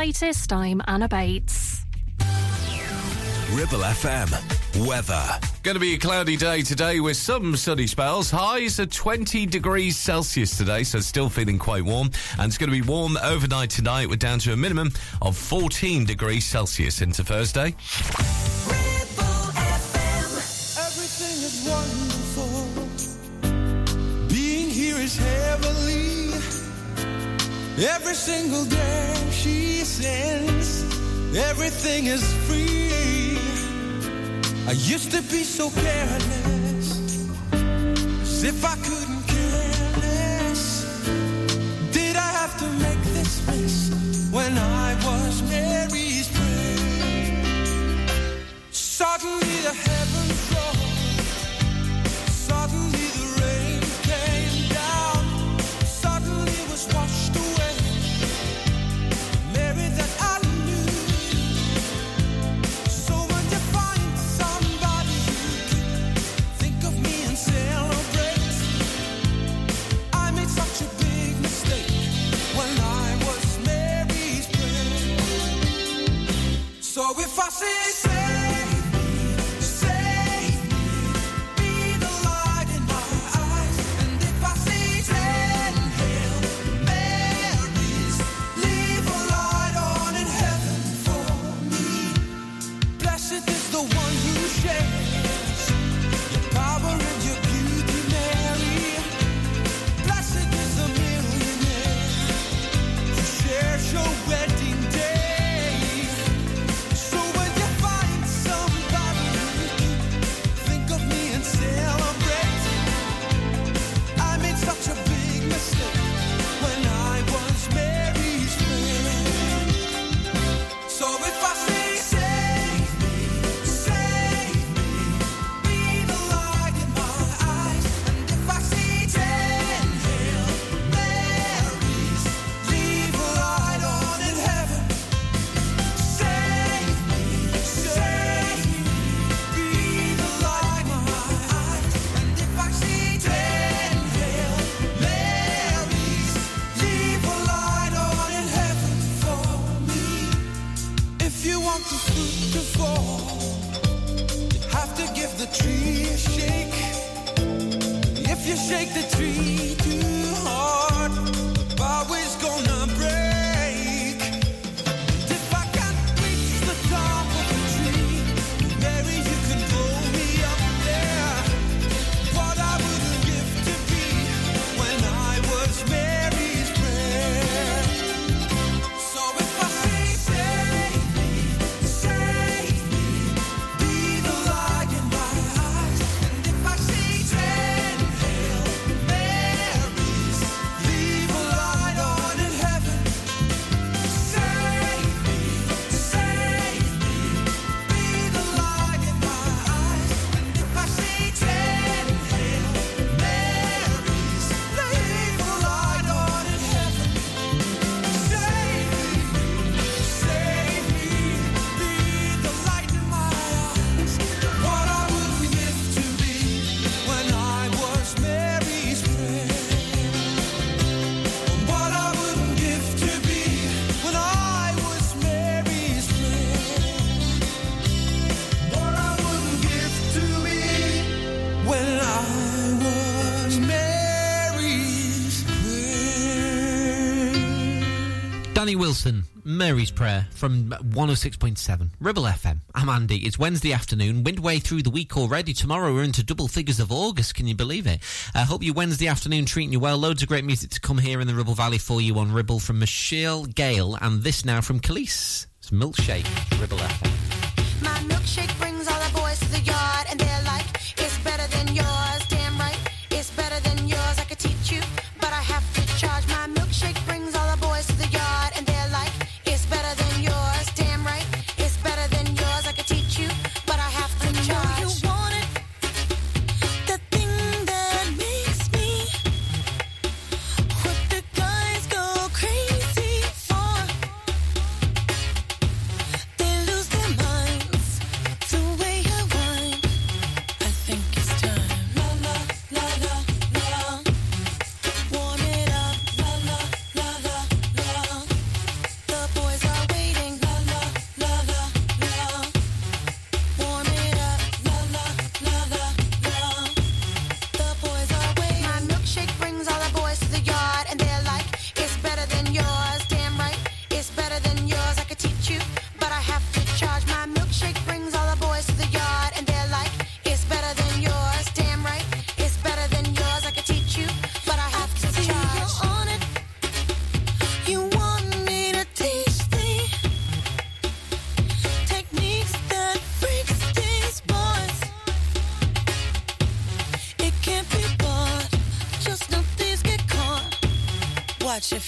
latest, I'm Anna Bates. Ribble FM. Weather. Going to be a cloudy day today with some sunny spells. Highs are 20 degrees Celsius today, so still feeling quite warm. And it's going to be warm overnight tonight. We're down to a minimum of 14 degrees Celsius into Thursday. Being here is heavenly. Every single day everything is free. I used to be so careless, as if I couldn't care less. Did I have to make this mess when I was Mary's friend? Suddenly the heaven. Mary's Prayer from 106.7, Ribble FM. I'm Andy. It's Wednesday afternoon, Windway through the week already. Tomorrow we're into double figures of August. Can you believe it? I uh, hope you Wednesday afternoon treating you well. Loads of great music to come here in the Ribble Valley for you on Ribble from Michelle Gayle and this now from Kelis. It's Milkshake, Ribble FM.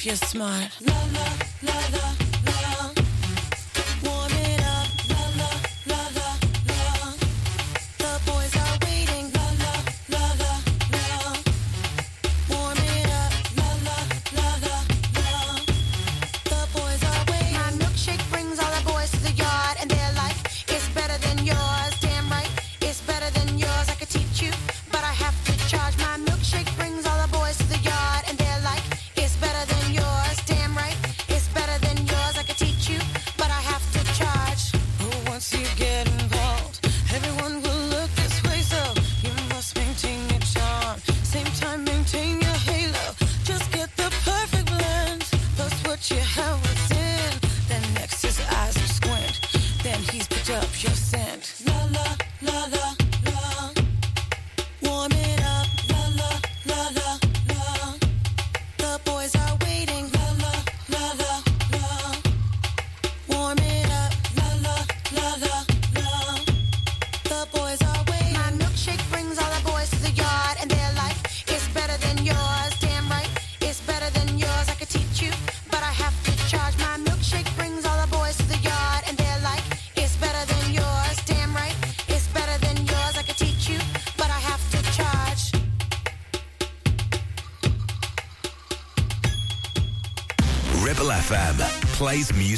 You're smart.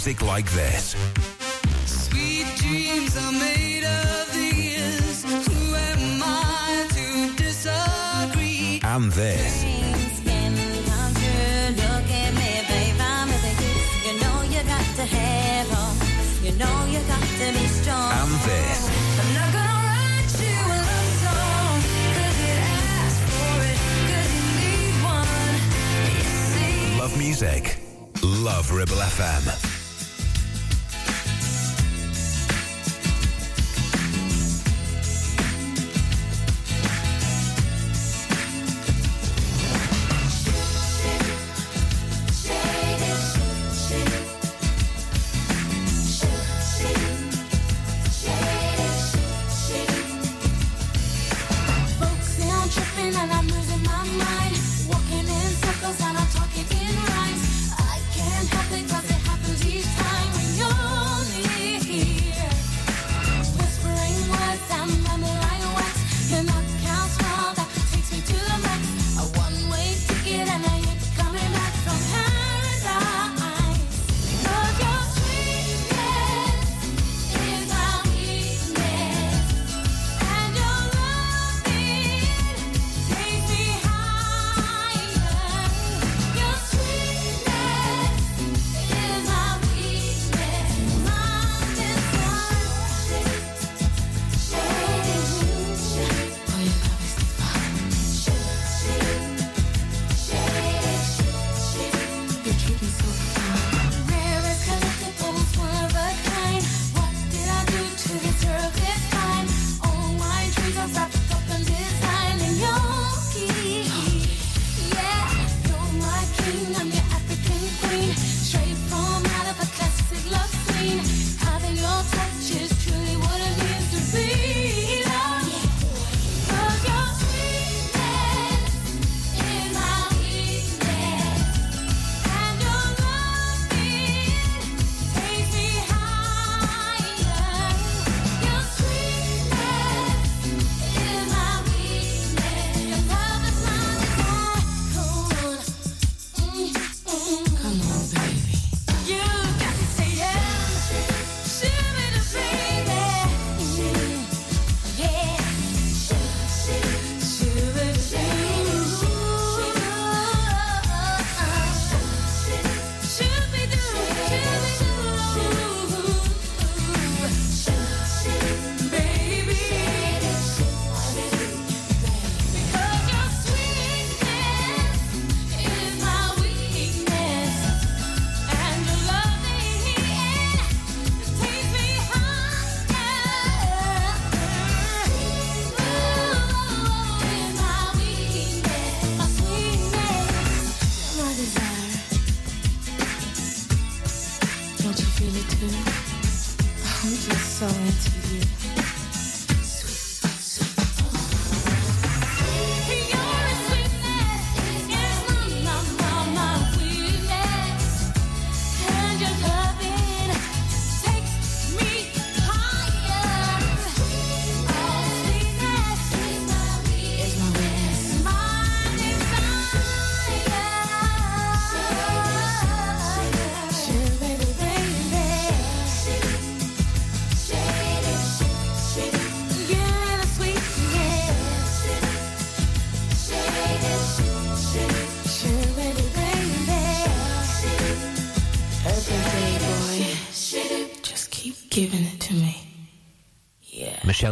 Music like this.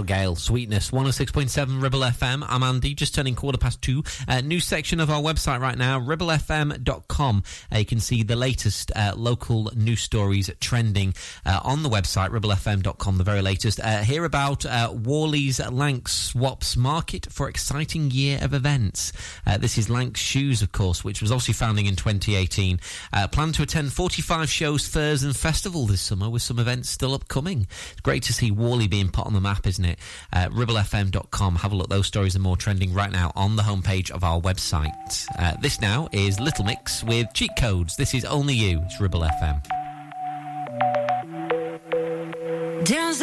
Gayle, Sweetness, 106.7 Ribble FM. I'm Andy, just turning quarter past two. Uh, new section of our website right now, ribblefm.com. Uh, you can see the latest uh, local news stories trending uh, on the website, ribblefm.com, the very latest. Uh, hear about uh, Whalley's Lank Swaps Market for exciting year of events. this is Lank Shoes, of course, which was obviously founding in 2018. plan to attend 45 shows, fairs and festival this summer with some events still upcoming. It's great to see Warley being put on the map, isn't it? Uh, ribblefm.com. Have a look. Those stories are more trending right now on the homepage of our website. Uh, this now is Little Mix with cheat codes. This is only you. It's Ribble FM. Down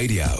Radio.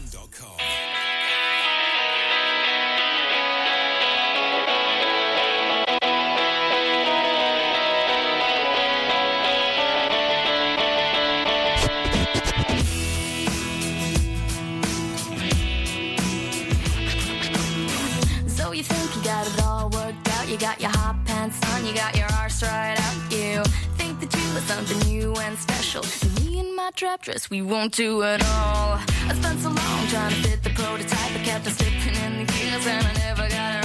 Me and my trap dress, we won't do it all. I spent so long trying to fit the prototype, I kept on slipping in the gears and I never got it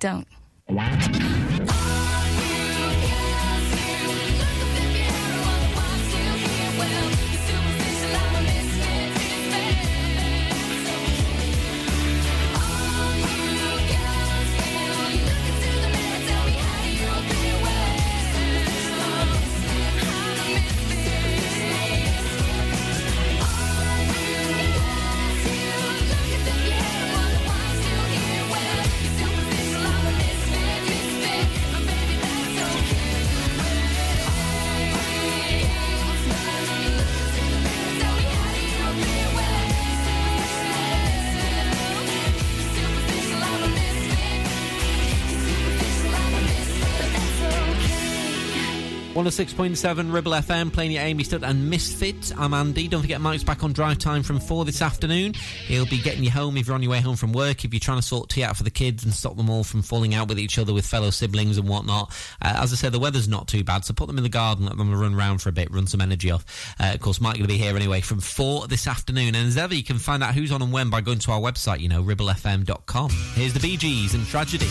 don't? One of six point seven Ribble FM playing your Amy Studt and Misfit. I'm Andy. Don't forget Mike's back on drive time from four this afternoon. He'll be getting you home if you're on your way home from work. If you're trying to sort tea out for the kids and stop them all from falling out with each other with fellow siblings and whatnot. Uh, as I said, the weather's not too bad, so put them in the garden, let them run around for a bit, run some energy off. Uh, of course, Mike's going to be here anyway from four this afternoon. And as ever, you can find out who's on and when by going to our website. You know, ribblefm.com. Here's the Gees and Tragedy.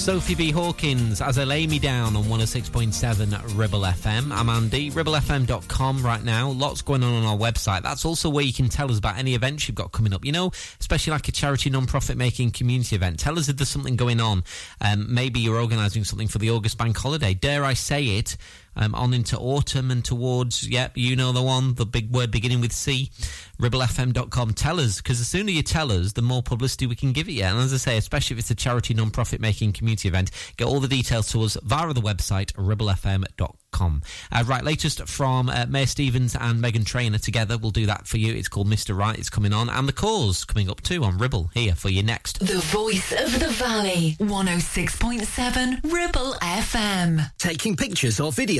Sophie B. Hawkins as I lay me down on 106.7 Ribble FM. I'm Andy, ribblefm.com right now. Lots going on on our website. That's also where you can tell us about any events you've got coming up. You know, especially like a charity non-profit making community event. Tell us if there's something going on. Um, maybe you're organising something for the August bank holiday. Dare I say it? Um, on into autumn and towards, yep, you know the one, the big word beginning with C, ribblefm.com. Tell us, because the sooner you tell us, the more publicity we can give it you. And as I say, especially if it's a charity non-profit making community event, get all the details to us via the website, ribblefm.com. Uh, right, latest from uh, Mae Stephens and Meghan Trainor together. We'll do that for you. It's called Mr. Right. It's coming on. And The Cause coming up too on Ribble here for you next. The voice of the valley, 106.7 Ribble FM. Taking pictures or video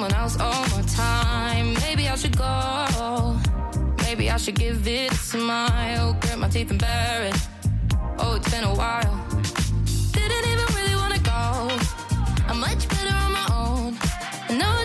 Someone else all my time. Maybe I should go. Maybe I should give it a smile. Grit my teeth and bear it. Oh, it's been a while. Didn't even really wanna go. I'm much better on my own. And now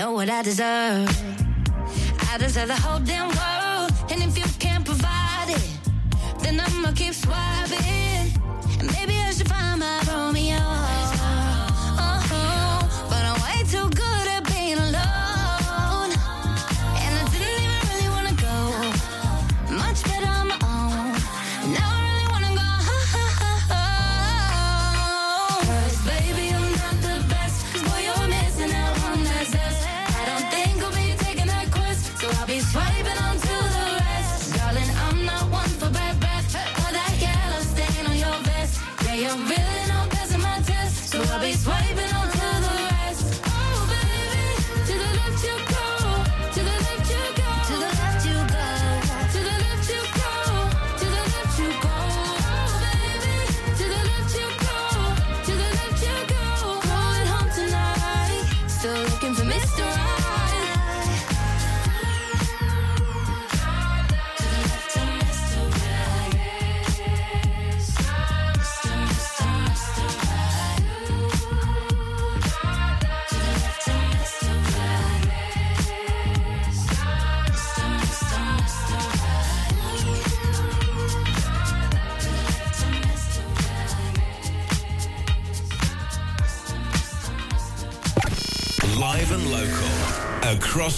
know what I deserve. I deserve the whole damn world.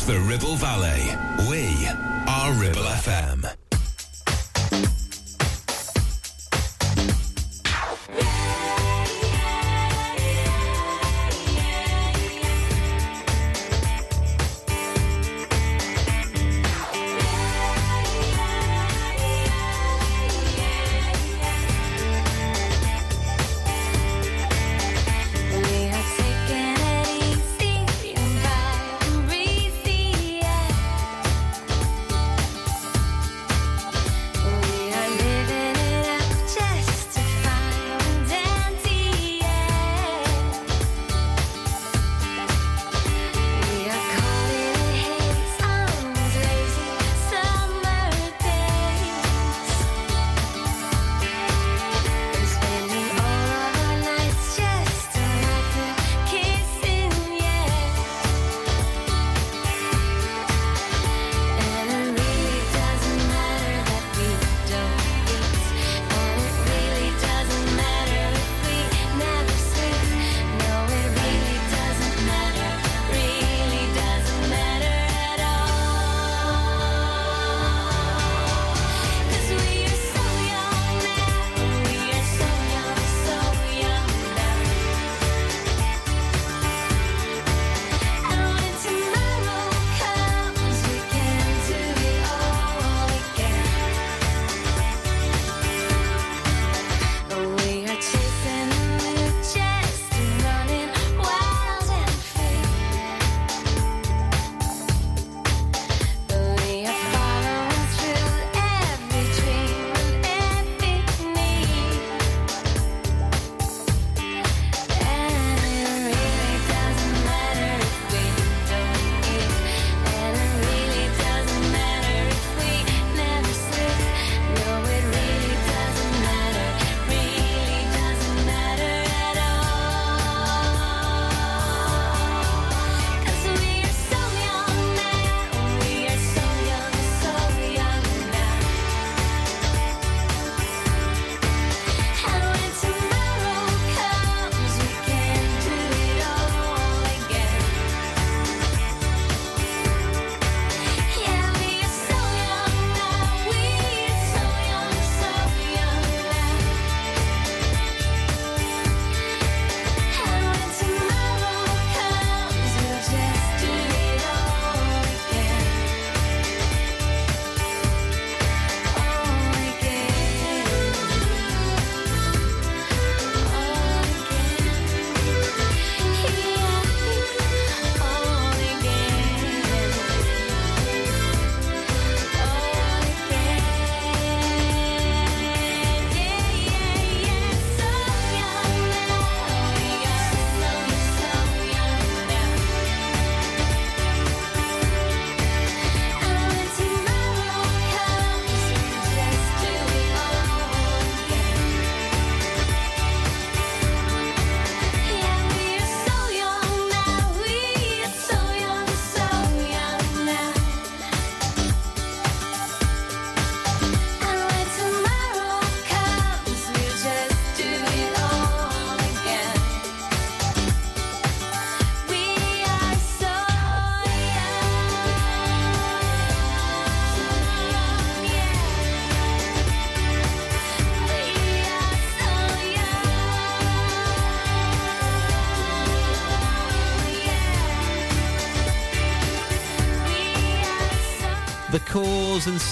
The Ribble Valley.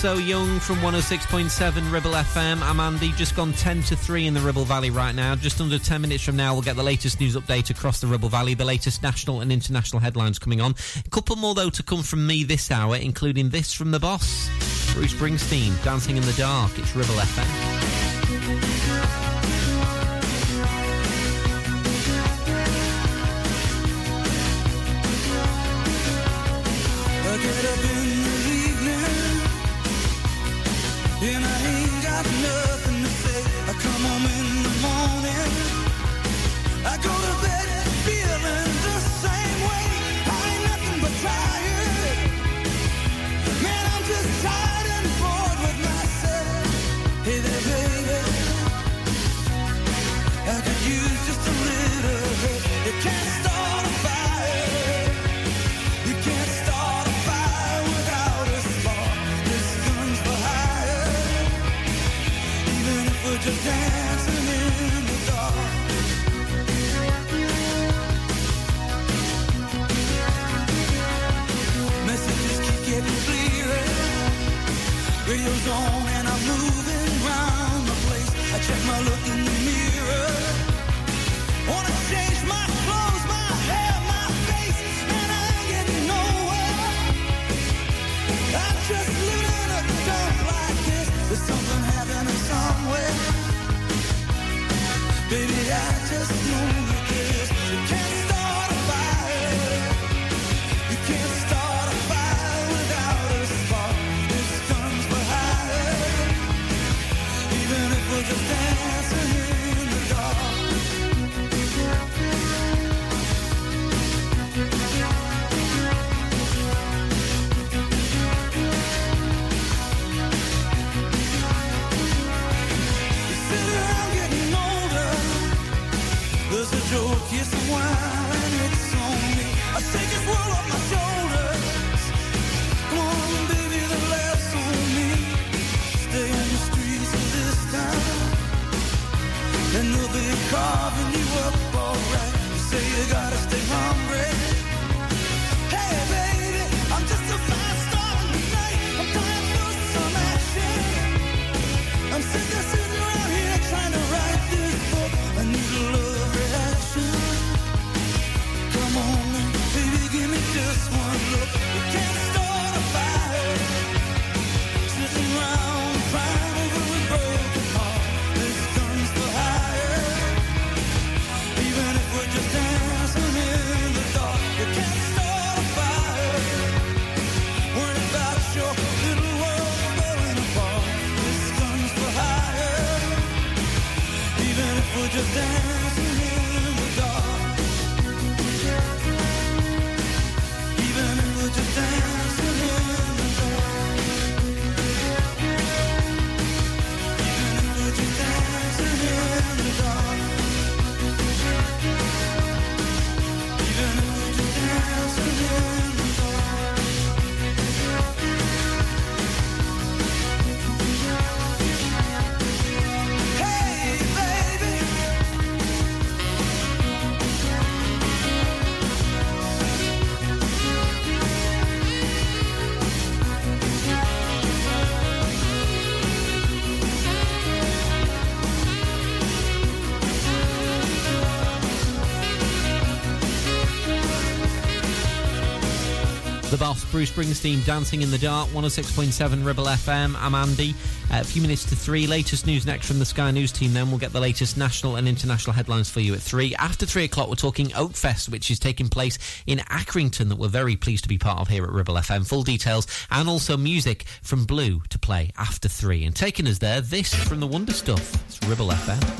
So Young from 106.7 Ribble FM. I'm Andy, just gone 10 to 3 in the Ribble Valley right now. Just under 10 minutes from now, we'll get the latest news update across the Ribble Valley, the latest national and international headlines coming on. A couple more, though, to come from me this hour, including this from the boss, Bruce Springsteen, Dancing in the Dark. It's Ribble FM. Bruce Springsteen, Dancing in the Dark, 106.7 Ribble FM. I'm Andy. Uh, a few minutes to three. Latest news next from the Sky News team. Then we'll get the latest national and international headlines for you at three. After three o'clock, we're talking Oakfest, which is taking place in Accrington, that we're very pleased to be part of here at Ribble FM. Full details and also music from Blue to play after three. And taking us there, this from the Wonder Stuff. It's Ribble FM.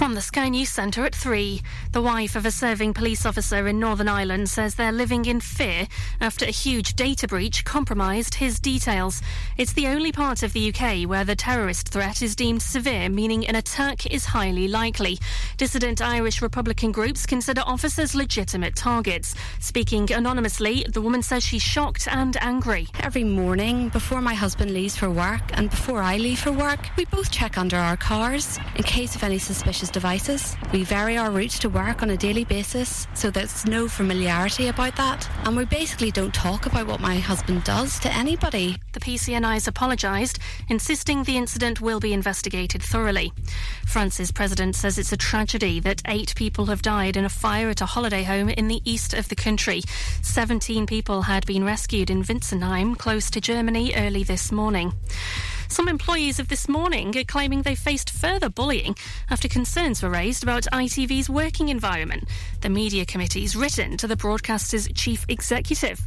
From the Sky News Centre at 3, the wife of a serving police officer in Northern Ireland says they're living in fear after a huge data breach compromised his details. It's the only part of the UK where the terrorist threat is deemed severe, meaning an attack is highly likely. Dissident Irish Republican groups consider officers legitimate targets. Speaking anonymously, the woman says she's shocked and angry. Every morning, before my husband leaves for work and before I leave for work, we both check under our cars in case of any suspicious devices. We vary our routes to work on a daily basis, so there's no familiarity about that. And we basically don't talk about what my husband does to anybody. The PSNI's apologised, insisting the incident will be investigated thoroughly. France's president says it's a tragedy that eight people have died in a fire at a holiday home in the east of the country. 17 people had been rescued in Wintzenheim, close to Germany, early this morning. Some employees of this morning are claiming they faced further bullying after concerns were raised about ITV's working environment. The media committee's written to the broadcaster's chief executive.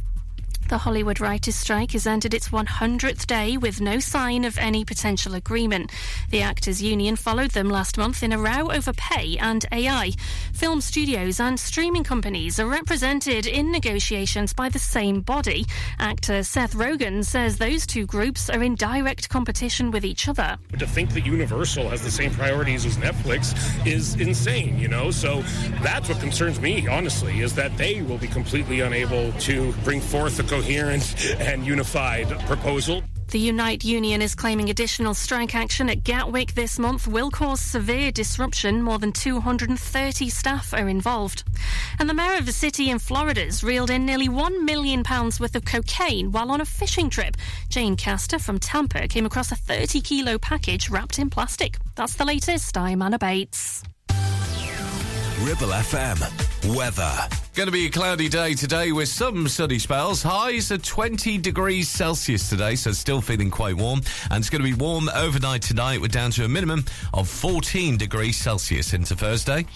The Hollywood writers' strike has entered its 100th day with no sign of any potential agreement. The Actors Union followed them last month in a row over pay and AI. Film studios and streaming companies are represented in negotiations by the same body. Actor Seth Rogen says those two groups are in direct competition with each other. But to think that Universal has the same priorities as Netflix is insane, you know? So that's what concerns me, honestly, is that they will be completely unable to bring forth coherent and unified proposal. The Unite Union is claiming additional strike action at Gatwick this month will cause severe disruption. More than 230 staff are involved. And the mayor of a city in Florida's reeled in nearly £1 million worth of cocaine while on a fishing trip. Jane Castor from Tampa came across a 30 kilo package wrapped in plastic. That's the latest. I'm Anna Bates. Ribble FM. Weather. Going to be a cloudy day today with some sunny spells. Highs are 20 degrees Celsius today, so still feeling quite warm. And it's going to be warm overnight tonight. We're down to a minimum of 14 degrees Celsius into Thursday.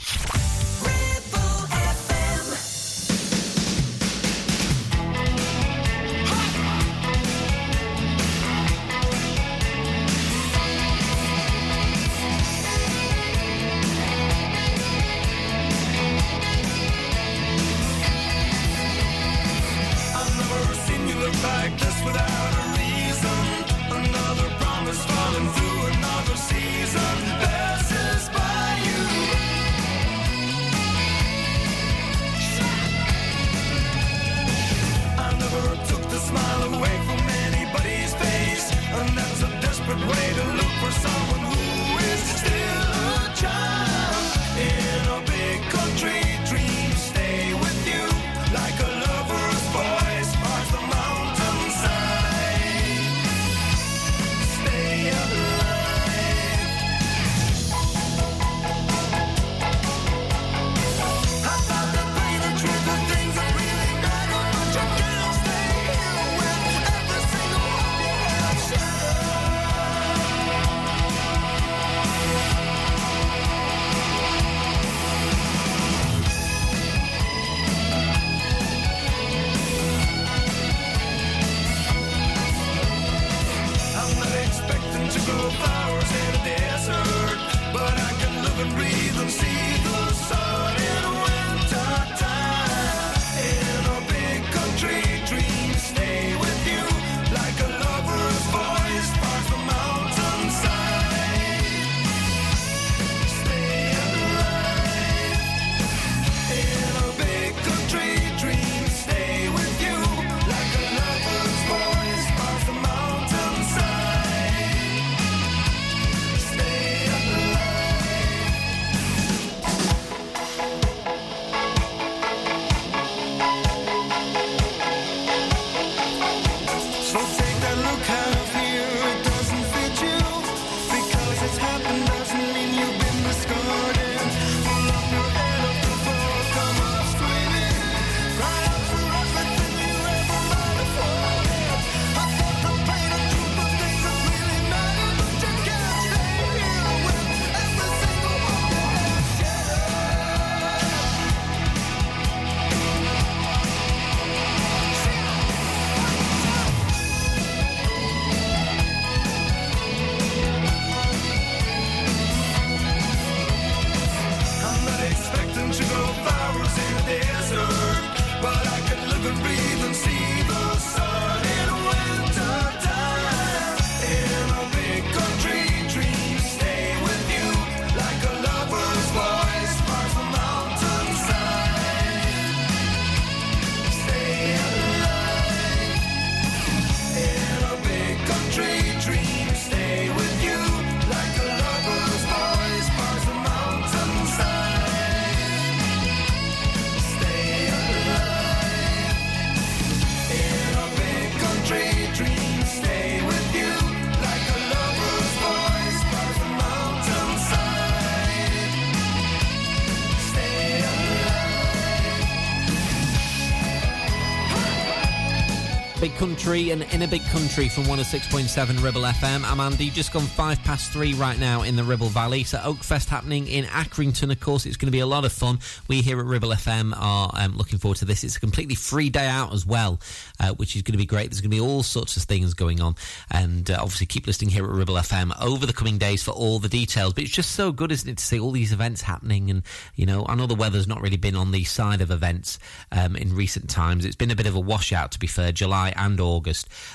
3 and In a Big Country from 106.7 Ribble FM. I'm Andy, just gone 5 past 3 right now in the Ribble Valley. So Oakfest happening in Accrington, of course. It's going to be a lot of fun. We here at Ribble FM are um, looking forward to this. It's a completely free day out as well, uh, which is going to be great. There's going to be all sorts of things going on. And uh, obviously keep listening here at Ribble FM over the coming days for all the details. But it's just so good, isn't it, to see all these events happening. And, you know, I know the weather's not really been on the side of events um, in recent times. It's been a bit of a washout, to be fair, July and August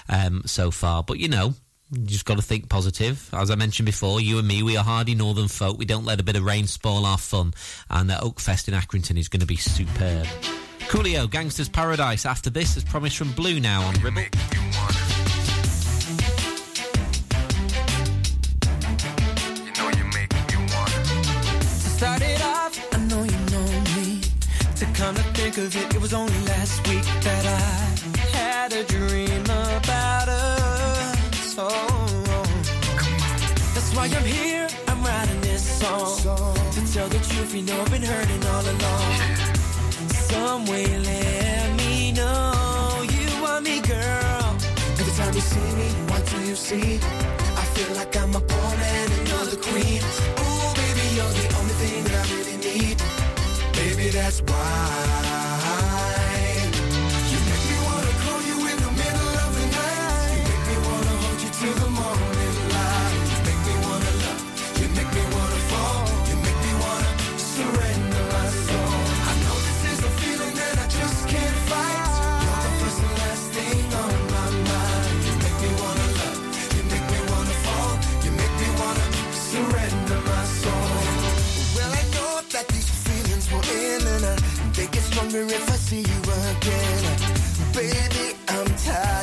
um, so far. But, you know, you just got to think positive. As I mentioned before, you and me, we are hardy northern folk. We don't let a bit of rain spoil our fun. And uh, Oakfest in Accrington is going to be superb. Coolio, Gangsta's Paradise. After this, as promised from Blue now on Ribble. Of it, it was only last week that I had a dream about us. Oh, oh, that's why I'm here. I'm writing this song to tell the truth. You know I've been hurting all along. Some way, let me know you want me, girl. Every time you see me, what do you see? I feel like I'm a pawn and another queen. Ooh, baby, you're the only thing that I really need. Baby, that's why. Stronger if I see you again. Baby, I'm tired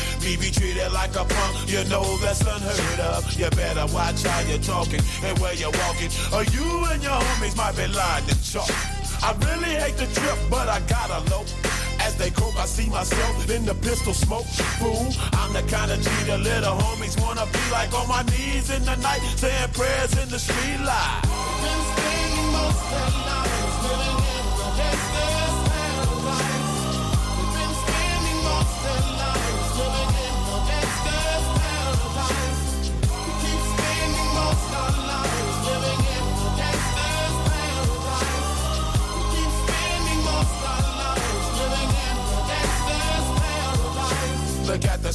Me be treated like a punk, you know that's unheard of. You better watch how you're talking and where you're walking, or you and your homies might be lying to chalk. I really hate the trip, but I gotta low. As they croak, I see myself in the pistol smoke. Fool, I'm the kind of G the little homies wanna be like on my knees in the night, saying prayers in the street light.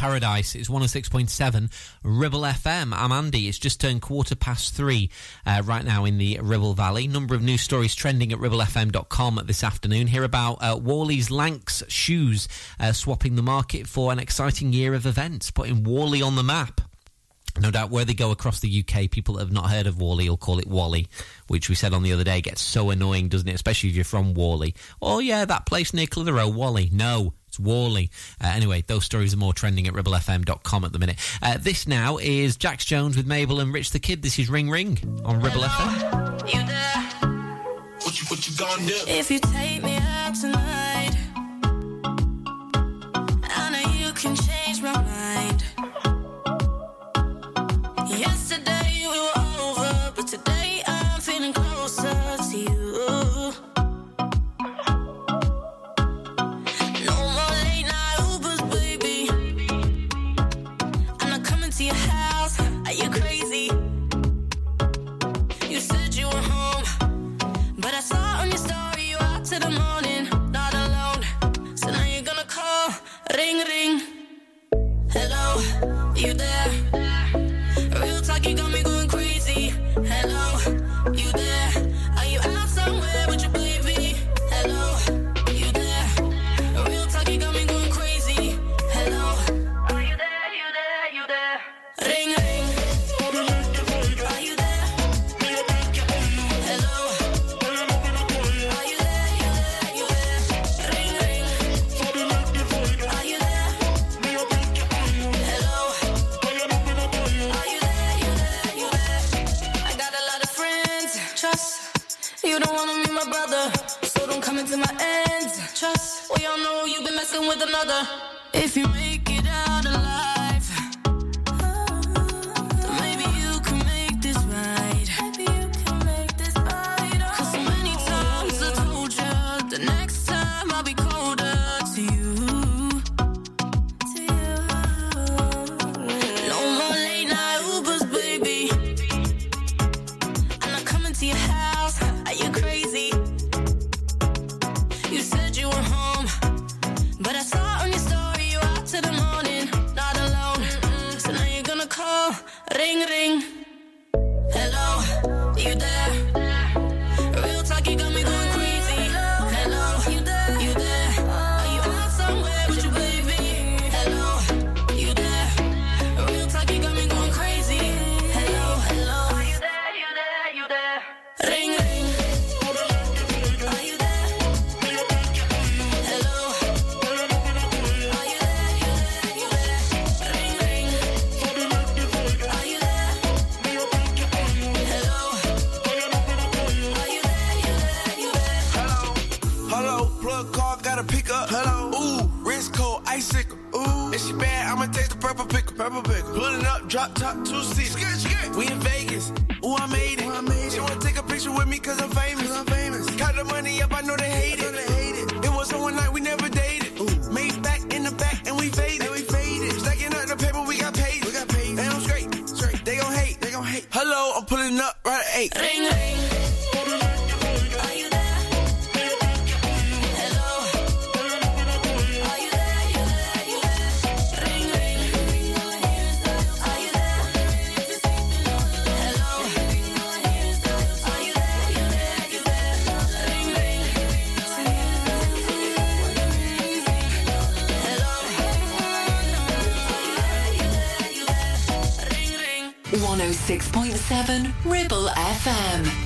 Paradise. It's 106.7 Ribble FM. I'm Andy. It's just turned quarter past three uh, right now in the Ribble Valley. Number of news stories trending at ribblefm.com this afternoon. Hear about uh, Whalley's Lanks shoes uh, swapping the market for an exciting year of events, putting Whalley on the map. No doubt where they go across the UK, people that have not heard of Whalley will call it Wally, which we said on the other day gets so annoying, doesn't it? Especially if you're from Whalley. Oh, yeah, that place near Clitheroe, Wally. No, it's Whalley. Uh, anyway, those stories are more trending at ribblefm.com at the minute. Uh, this now is Jax Jones with Mabel and Rich the Kid. This is Ring Ring on Ribble FM. You there? What you, what you gonna do? If you take me out tonight, 106.7 Ribble FM.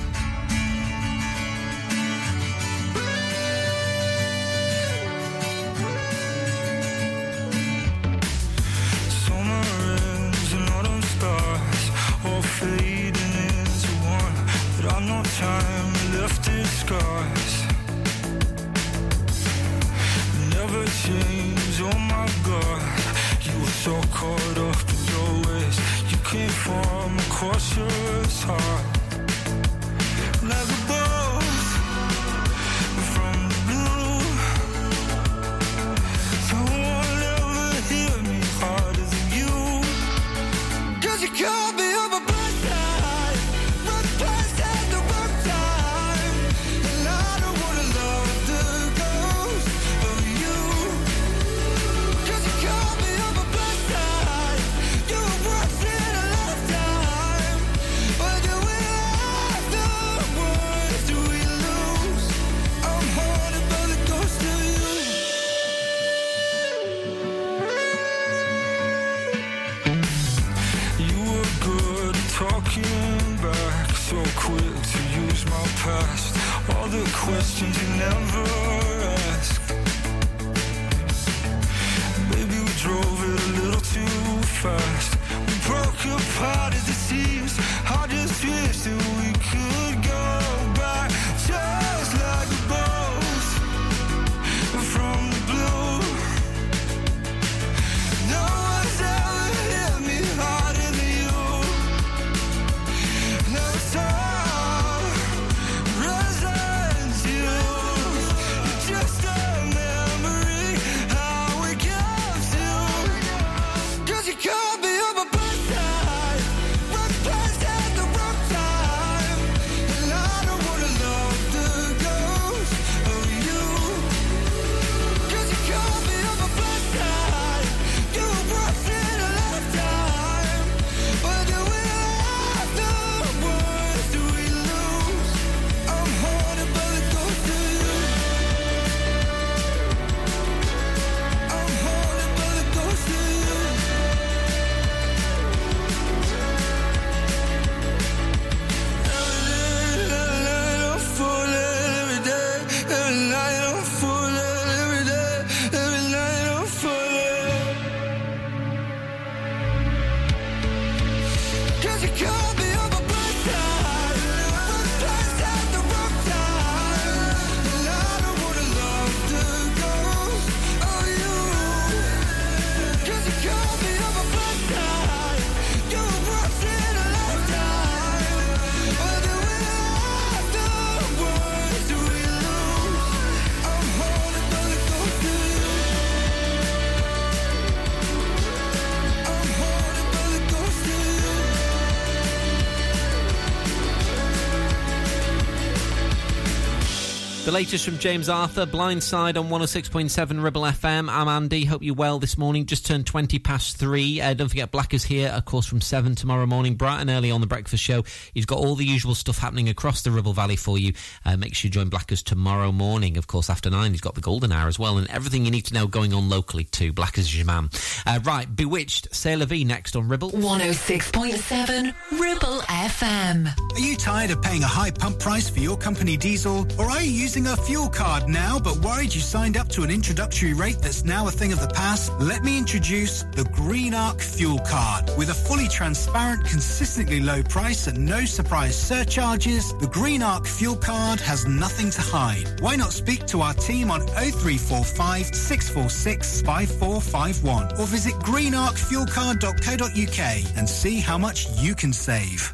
Latest from James Arthur, Blindside on 106.7 Ribble FM. I'm Andy. Hope you're well this morning. Just turned 20 past three. Uh, don't forget, Black is here, of course, from 7 tomorrow morning, bright and early on the breakfast show. He's got all the usual stuff happening across the Ribble Valley for you. Uh, make sure you join Blackers tomorrow morning, of course, after 9. He's got the golden hour as well, and everything you need to know going on locally too. Black is your man. Uh, right, Bewitched, C'est La Vie next on Ribble. 106.7 Ribble FM. Are you tired of paying a high pump price for your company diesel? Or are you using a fuel card now but worried you signed up to an introductory rate that's now a thing of the past? Let me introduce the Green Arc Fuel Card. With a fully transparent, consistently low price and no surprise surcharges, the Green Arc Fuel Card has nothing to hide. Why not speak to our team on 0345 646 5451 or visit greenarcfuelcard.co.uk and see how much you can save.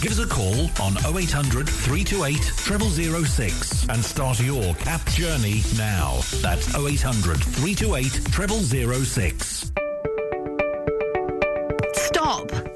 Give us a call on 0800 328 0006 and start your CAP journey now. That's 0800 328 0006. Stop!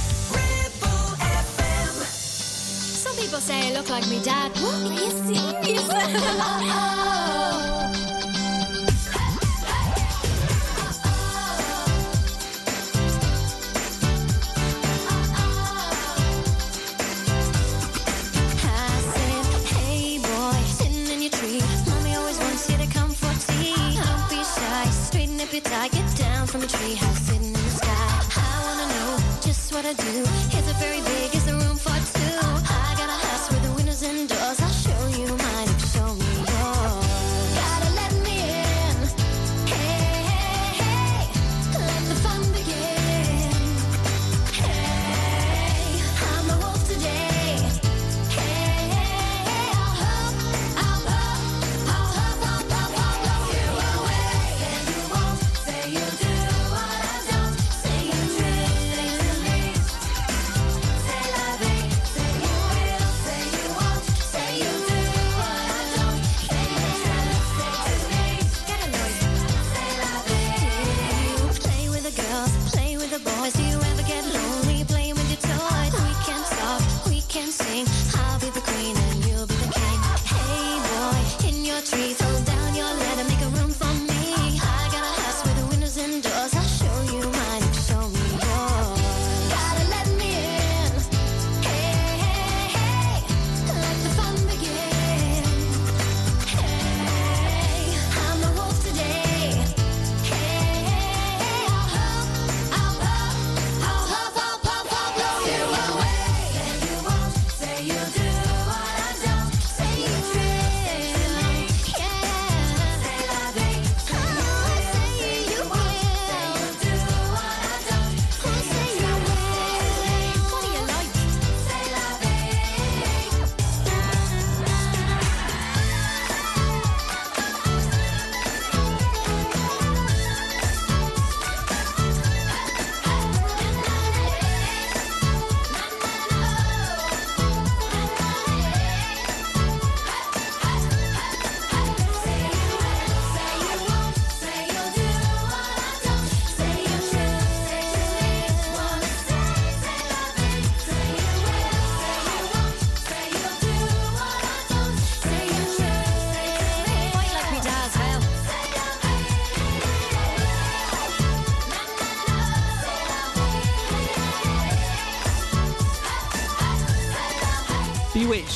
say I look like me dad. What? Are you serious? Hey boy, sitting in your tree. Mommy always wants you to come for tea. Don't be shy, straighten up your tie. Get down from a tree house sitting in the sky. I wanna know just what I do. Is it very big? And doors.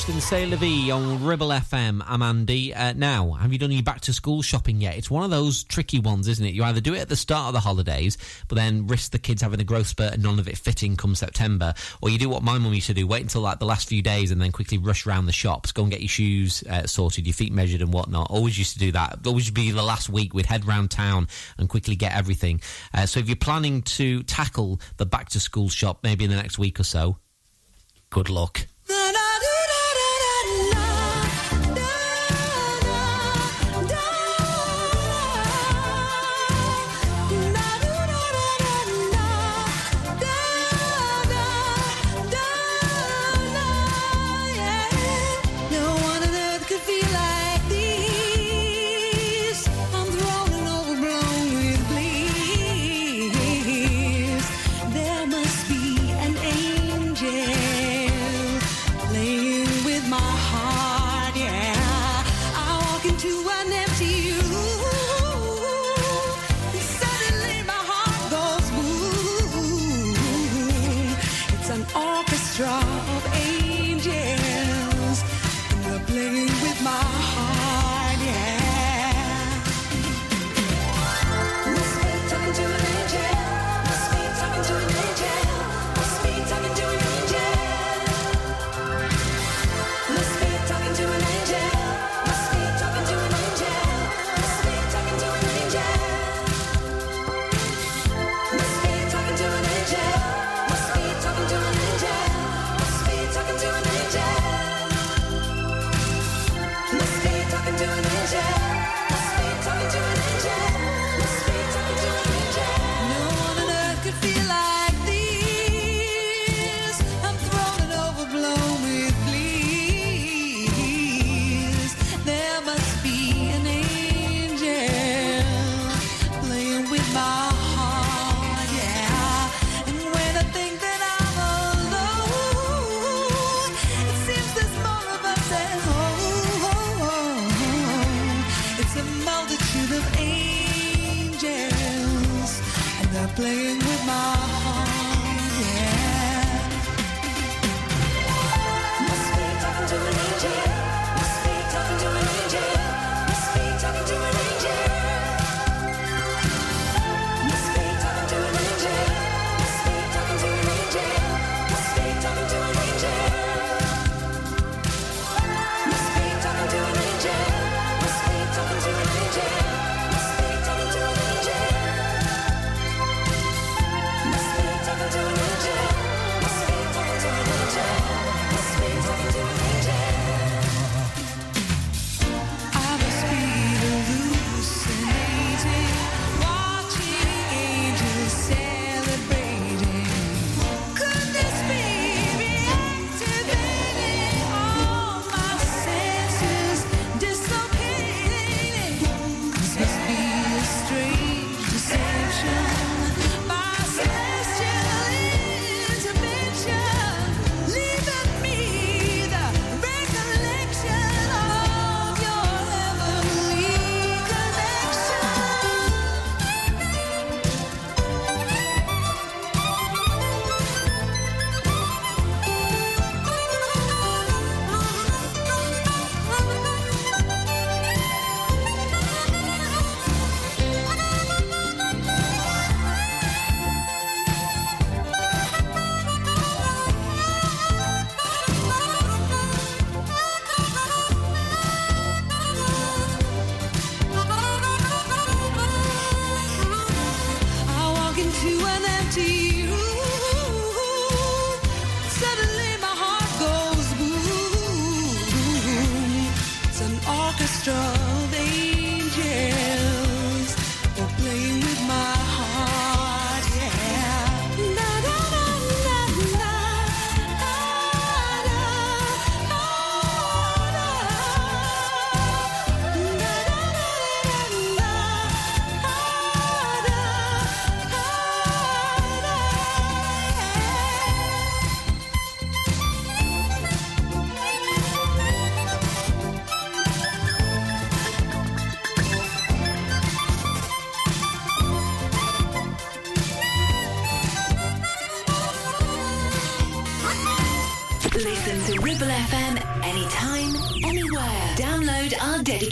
West and C'est La Vie on Ribble FM. I'm Andy. Uh, now, have you done your back to school shopping yet? It's one of those tricky ones, isn't it? You either do it at the start of the holidays, but then risk the kids having a growth spurt and none of it fitting come September, or you do what my mum used to do: wait until like the last few days and then quickly rush round the shops, go and get your shoes uh, sorted, your feet measured, and whatnot. Always used to do that. Always be the last week we'd head round town and quickly get everything. Uh, so if you're planning to tackle the back to school shop maybe in the next week or so, good luck.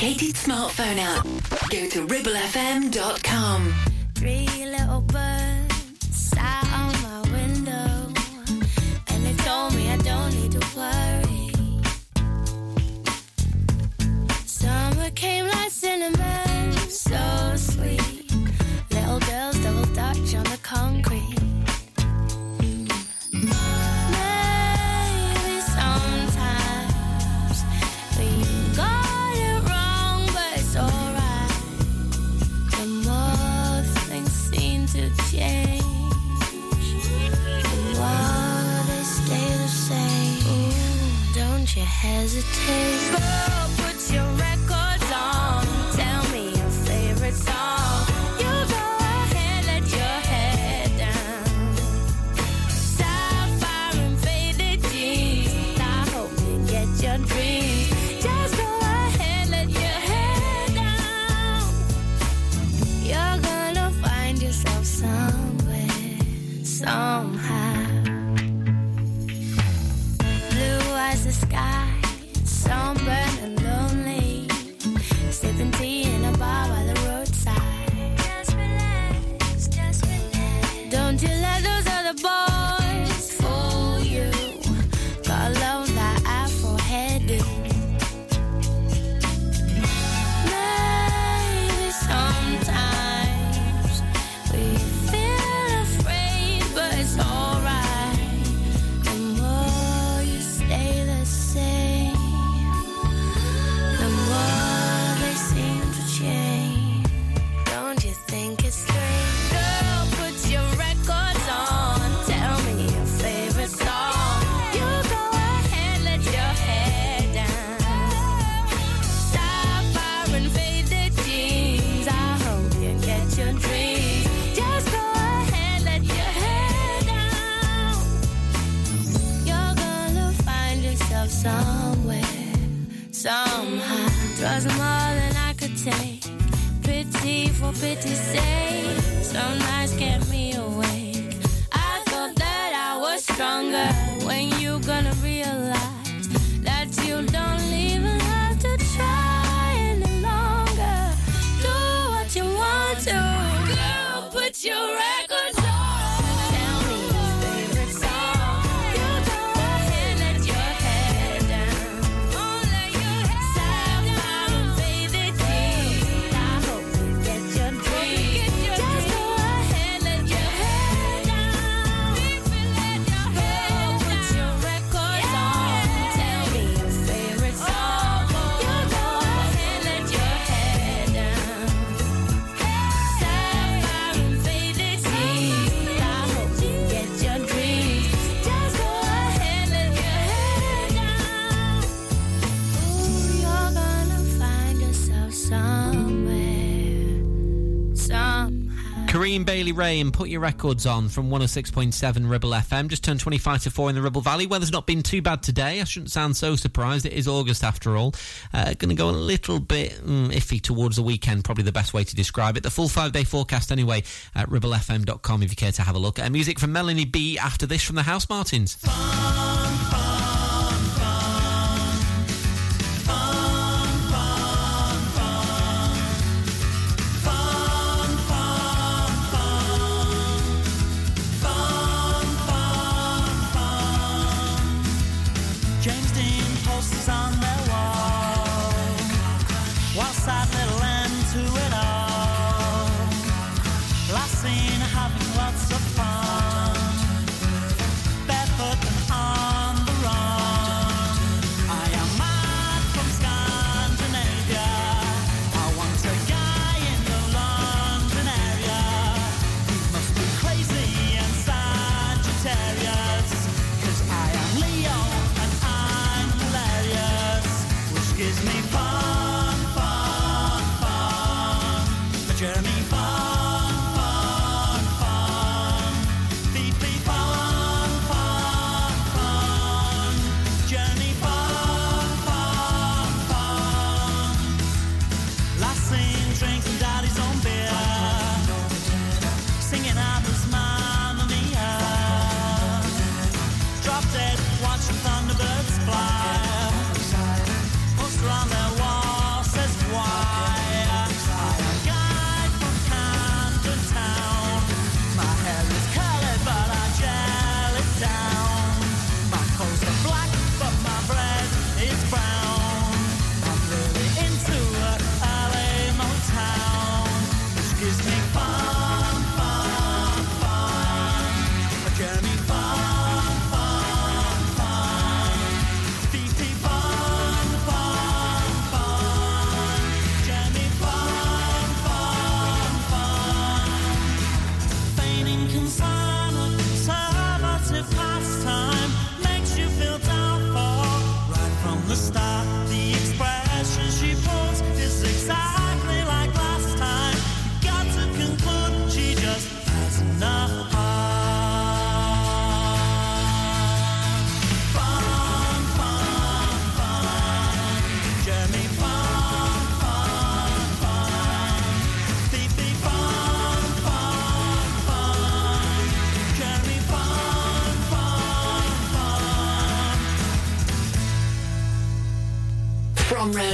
dedicated smartphone app. Go to ribblefm.com. Bailey Rae and Put Your Records On from 106.7 Ribble FM. Just turned 25 to 4 in the Ribble Valley. Weather's not been too bad today. I shouldn't sound so surprised. It is August after all. Uh, Going to go a little bit mm, iffy towards the weekend, probably the best way to describe it. The full five day forecast, anyway, at ribblefm.com if you care to have a look. Uh, music from Melanie B after this from the Housemartins.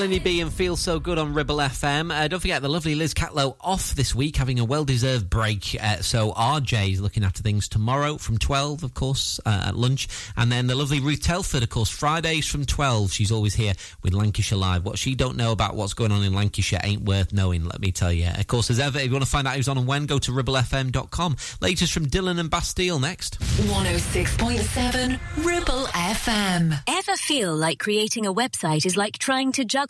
Melanie B and Feel So Good on Ribble FM. Uh, don't forget the lovely Liz Catlow off this week, having a well deserved break. Uh, so RJ is looking after things tomorrow from 12, of course, uh, at lunch. And then the lovely Ruth Telford, of course, Fridays from 12. She's always here with Lancashire Live. What she don't know about what's going on in Lancashire ain't worth knowing, let me tell you. Of course, as ever, if you want to find out who's on and when, go to ribblefm.com. Latest from Dylan and Bastille next. 106.7 Ribble FM. Ever feel like creating a website is like trying to juggle?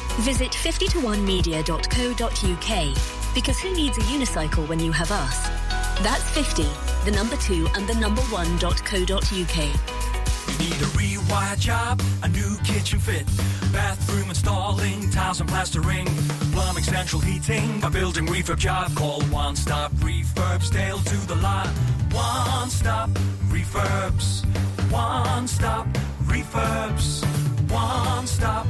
Visit 50to1media.co.uk because who needs a unicycle when you have us? That's 50, the number 2 and the number 1.co.uk. You Need a rewired job, a new kitchen fit, bathroom installing, tiles and plastering, plumbing, central heating, a building refurb job. Call One Stop Refurbs, Dale to the lot. One Stop Refurbs, One Stop Refurbs, One Stop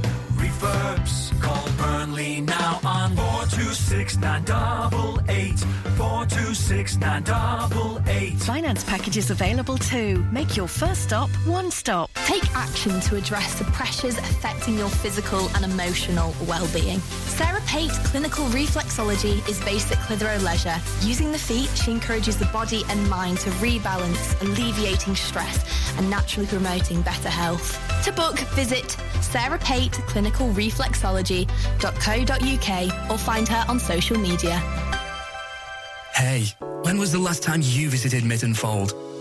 Refurbs. Call Burnley now on 426 988, 426 988. Finance packages available too. Make your first stop one stop. Take action to address the pressures affecting your physical and emotional well-being. Sarah Pate Clinical Reflexology is based at Clitheroe Leisure. Using the feet, she encourages the body and mind to rebalance, alleviating stress and naturally promoting better health. To book, visit Sarah Pate Clinical Reflexology.co.uk or find her on social media. Hey, when was the last time you visited Mytton Fold?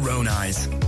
own eyes.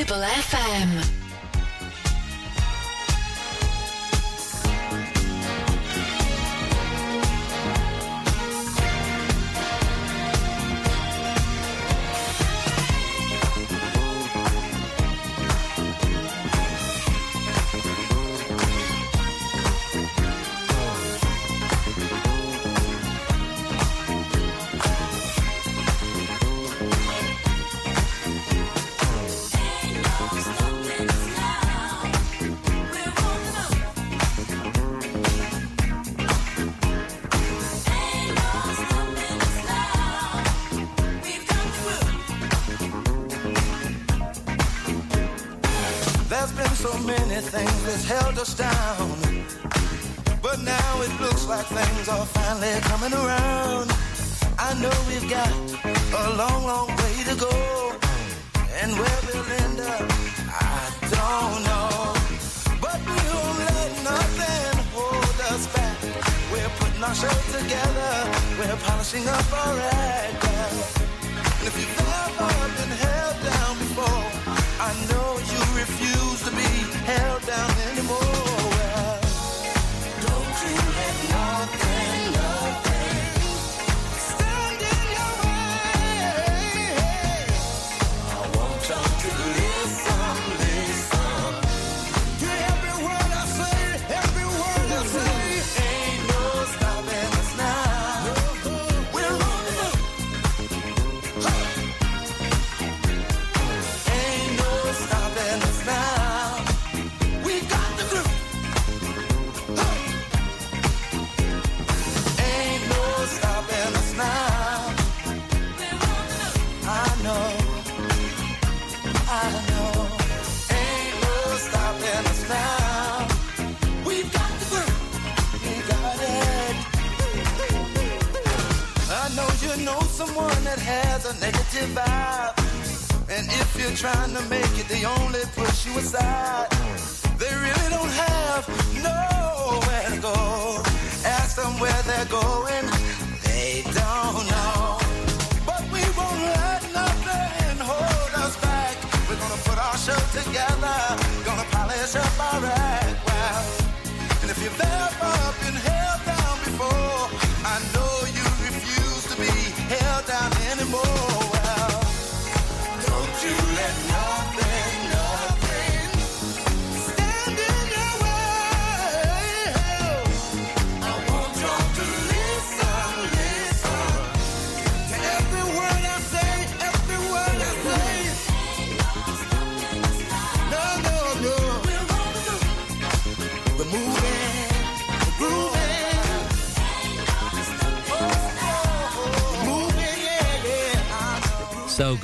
Ribble FM.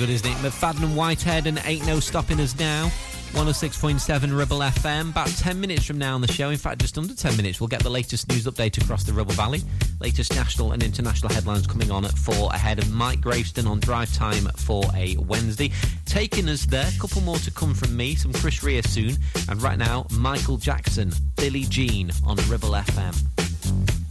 good, isn't it? McFadden Whitehead and Ain't No Stopping Us Now. 106.7 Ribble FM. About 10 minutes from now on the show, in fact, just under 10 minutes, we'll get the latest news update across the Ribble Valley. Latest national and international headlines coming on at 4 ahead of Mike Graveston on drive time for a Wednesday. Taking us there, a couple more to come from me, some Chris Rea soon, and right now, Michael Jackson, Billie Jean on Ribble FM.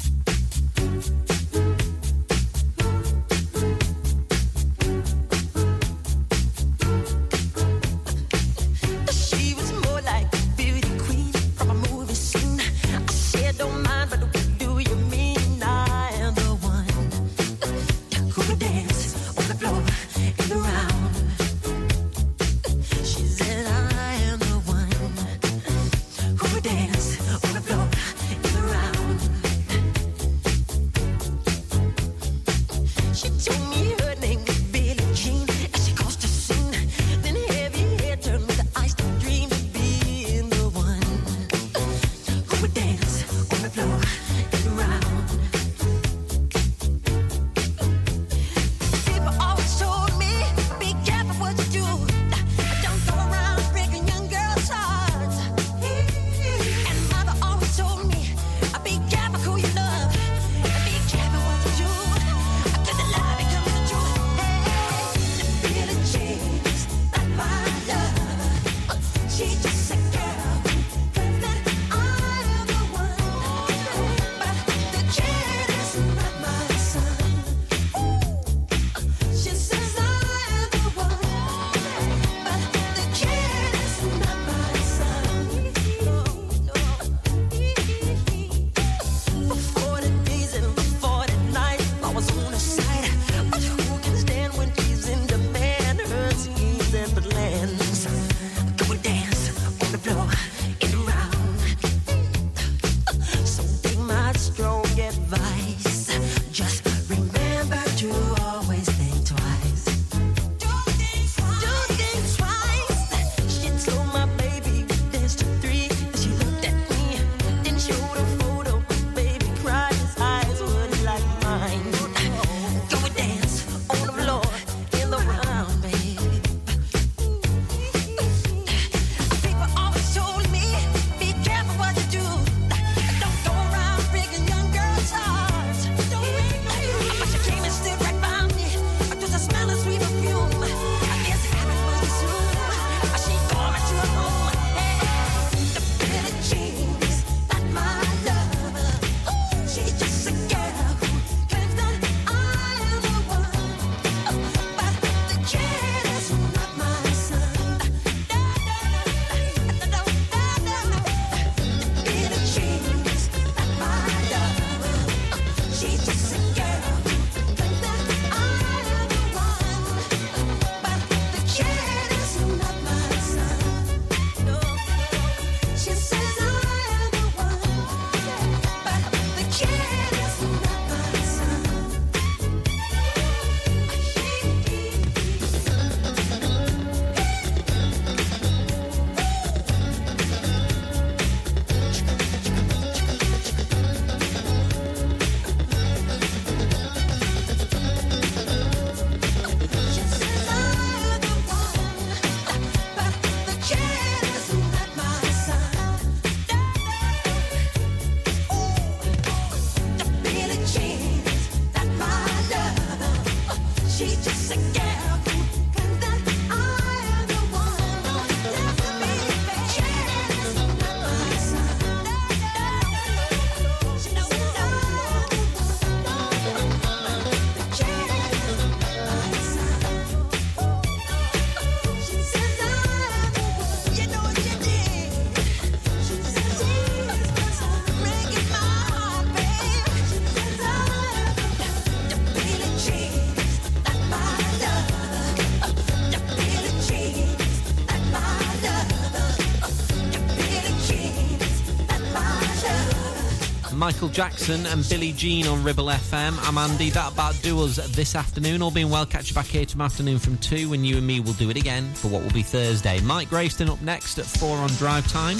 Michael Jackson and Billie Jean on Ribble FM. I'm Andy. That about do us this afternoon. All being well, catch you back here tomorrow afternoon from 2 when you and me will do it again for what will be Thursday. Mike Grayston up next at 4 on drive time.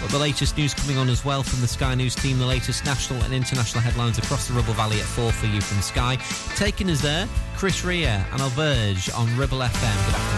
Got the latest news coming on as well from the Sky News team, the latest national and international headlines across the Ribble Valley at 4 for you from Sky. Taking us there, Chris Rea and Auberge on Ribble FM. Good afternoon.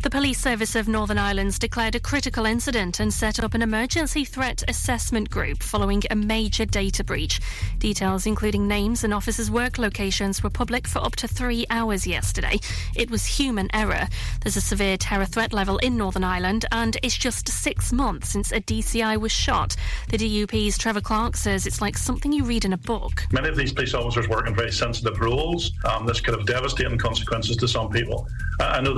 the Police Service of Northern Ireland's declared a critical incident and set up an emergency threat assessment group following a major data breach. Details, including names and officers' work locations, were public for up to three hours yesterday. It was human error. There's a severe terror threat level in Northern Ireland, and it's just six months since a DCI was shot. The DUP's Trevor Clarke says it's like something you read in a book. Many of these police officers work in very sensitive roles. Um, this could have devastating consequences to some people. I know